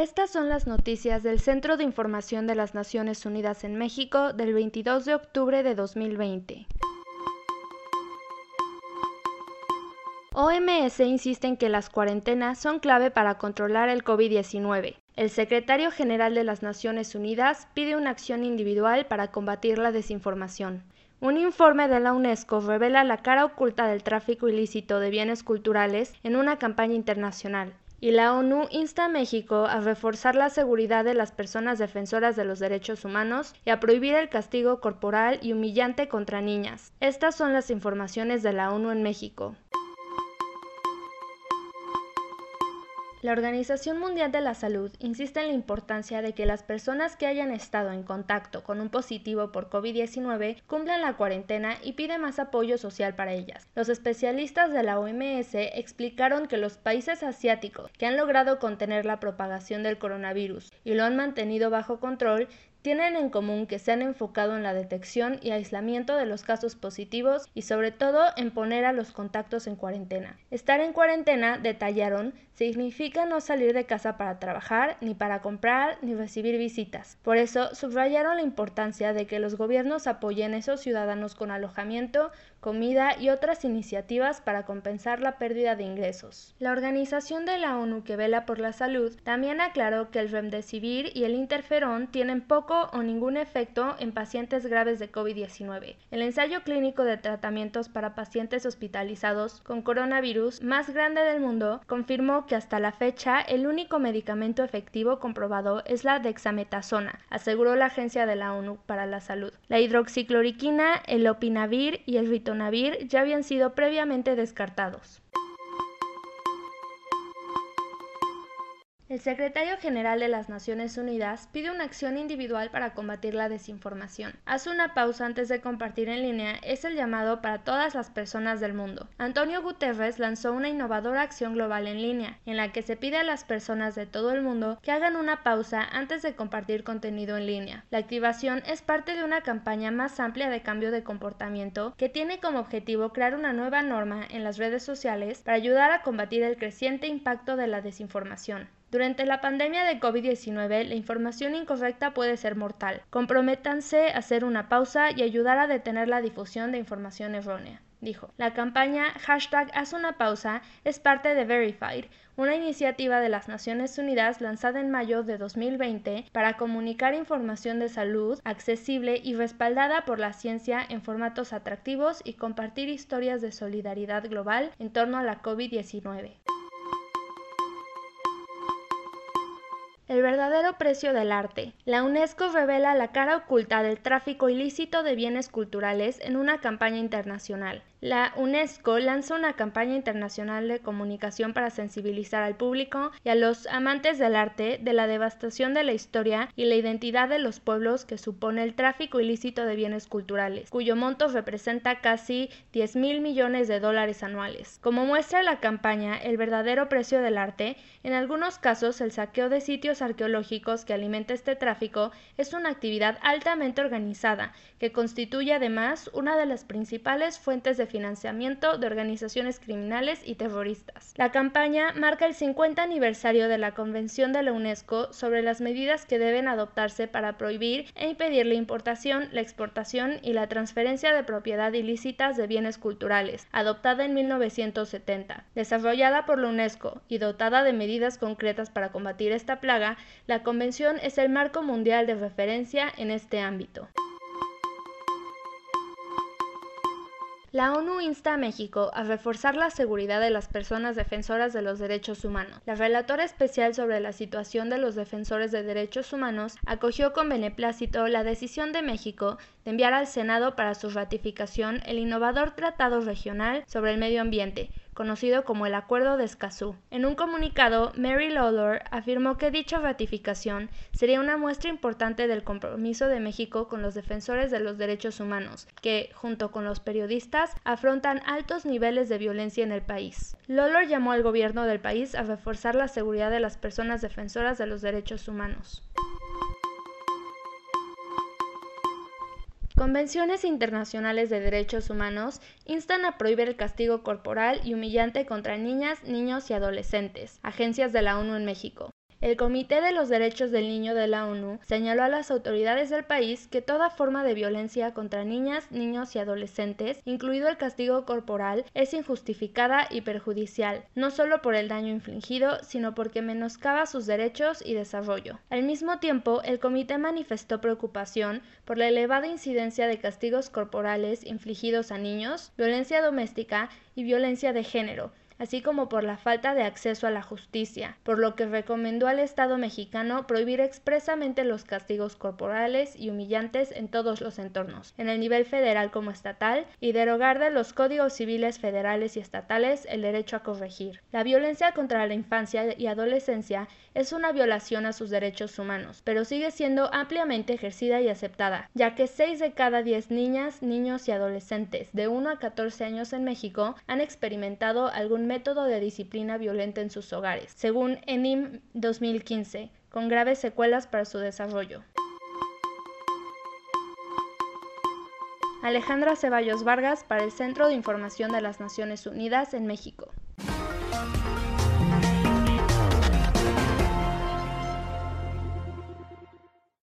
Estas son las noticias del Centro de Información de las Naciones Unidas en México del 22 de octubre de 2020. OMS insiste en que las cuarentenas son clave para controlar el COVID-19. El secretario general de las Naciones Unidas pide una acción individual para combatir la desinformación. Un informe de la UNESCO revela la cara oculta del tráfico ilícito de bienes culturales en una campaña internacional y la ONU insta a México a reforzar la seguridad de las personas defensoras de los derechos humanos y a prohibir el castigo corporal y humillante contra niñas. Estas son las informaciones de la ONU en México. La Organización Mundial de la Salud insiste en la importancia de que las personas que hayan estado en contacto con un positivo por COVID-19 cumplan la cuarentena y pide más apoyo social para ellas. Los especialistas de la OMS explicaron que los países asiáticos que han logrado contener la propagación del coronavirus y lo han mantenido bajo control tienen en común que se han enfocado en la detección y aislamiento de los casos positivos y sobre todo en poner a los contactos en cuarentena. Estar en cuarentena, detallaron, significa no salir de casa para trabajar, ni para comprar, ni recibir visitas. Por eso, subrayaron la importancia de que los gobiernos apoyen a esos ciudadanos con alojamiento, comida y otras iniciativas para compensar la pérdida de ingresos. La Organización de la ONU que vela por la salud también aclaró que el remdesivir y el interferón tienen poco o ningún efecto en pacientes graves de COVID-19. El ensayo clínico de tratamientos para pacientes hospitalizados con coronavirus más grande del mundo confirmó que hasta la fecha el único medicamento efectivo comprobado es la dexametasona, aseguró la Agencia de la ONU para la Salud. La hidroxicloroquina, el opinavir y el ritonavir ya habían sido previamente descartados. El secretario general de las Naciones Unidas pide una acción individual para combatir la desinformación. Hace una pausa antes de compartir en línea es el llamado para todas las personas del mundo. Antonio Guterres lanzó una innovadora acción global en línea, en la que se pide a las personas de todo el mundo que hagan una pausa antes de compartir contenido en línea. La activación es parte de una campaña más amplia de cambio de comportamiento que tiene como objetivo crear una nueva norma en las redes sociales para ayudar a combatir el creciente impacto de la desinformación. Durante la pandemia de COVID-19, la información incorrecta puede ser mortal. Comprométanse a hacer una pausa y ayudar a detener la difusión de información errónea. Dijo. La campaña hashtag Haz una pausa es parte de Verified, una iniciativa de las Naciones Unidas lanzada en mayo de 2020 para comunicar información de salud accesible y respaldada por la ciencia en formatos atractivos y compartir historias de solidaridad global en torno a la COVID-19. El verdadero precio del arte. La UNESCO revela la cara oculta del tráfico ilícito de bienes culturales en una campaña internacional. La UNESCO lanza una campaña internacional de comunicación para sensibilizar al público y a los amantes del arte de la devastación de la historia y la identidad de los pueblos que supone el tráfico ilícito de bienes culturales, cuyo monto representa casi 10 mil millones de dólares anuales. Como muestra la campaña El verdadero precio del arte, en algunos casos el saqueo de sitios arqueológicos que alimenta este tráfico es una actividad altamente organizada, que constituye además una de las principales fuentes de financiamiento de organizaciones criminales y terroristas. La campaña marca el 50 aniversario de la Convención de la UNESCO sobre las medidas que deben adoptarse para prohibir e impedir la importación, la exportación y la transferencia de propiedad ilícitas de bienes culturales, adoptada en 1970. Desarrollada por la UNESCO y dotada de medidas concretas para combatir esta plaga, la Convención es el marco mundial de referencia en este ámbito. La ONU insta a México a reforzar la seguridad de las personas defensoras de los derechos humanos. La relatora especial sobre la situación de los defensores de derechos humanos acogió con beneplácito la decisión de México de enviar al Senado para su ratificación el innovador Tratado Regional sobre el Medio Ambiente, conocido como el Acuerdo de Escazú. En un comunicado, Mary Lawlor afirmó que dicha ratificación sería una muestra importante del compromiso de México con los defensores de los derechos humanos, que, junto con los periodistas, afrontan altos niveles de violencia en el país. Lawlor llamó al gobierno del país a reforzar la seguridad de las personas defensoras de los derechos humanos. Convenciones internacionales de derechos humanos instan a prohibir el castigo corporal y humillante contra niñas, niños y adolescentes. Agencias de la ONU en México. El Comité de los Derechos del Niño de la ONU señaló a las autoridades del país que toda forma de violencia contra niñas, niños y adolescentes, incluido el castigo corporal, es injustificada y perjudicial, no solo por el daño infligido, sino porque menoscaba sus derechos y desarrollo. Al mismo tiempo, el comité manifestó preocupación por la elevada incidencia de castigos corporales infligidos a niños, violencia doméstica y violencia de género, así como por la falta de acceso a la justicia, por lo que recomendó al Estado mexicano prohibir expresamente los castigos corporales y humillantes en todos los entornos, en el nivel federal como estatal, y derogar de los códigos civiles federales y estatales el derecho a corregir. La violencia contra la infancia y adolescencia es una violación a sus derechos humanos, pero sigue siendo ampliamente ejercida y aceptada, ya que 6 de cada 10 niñas, niños y adolescentes de 1 a 14 años en México han experimentado algún método de disciplina violenta en sus hogares, según ENIM 2015, con graves secuelas para su desarrollo. Alejandra Ceballos Vargas para el Centro de Información de las Naciones Unidas en México.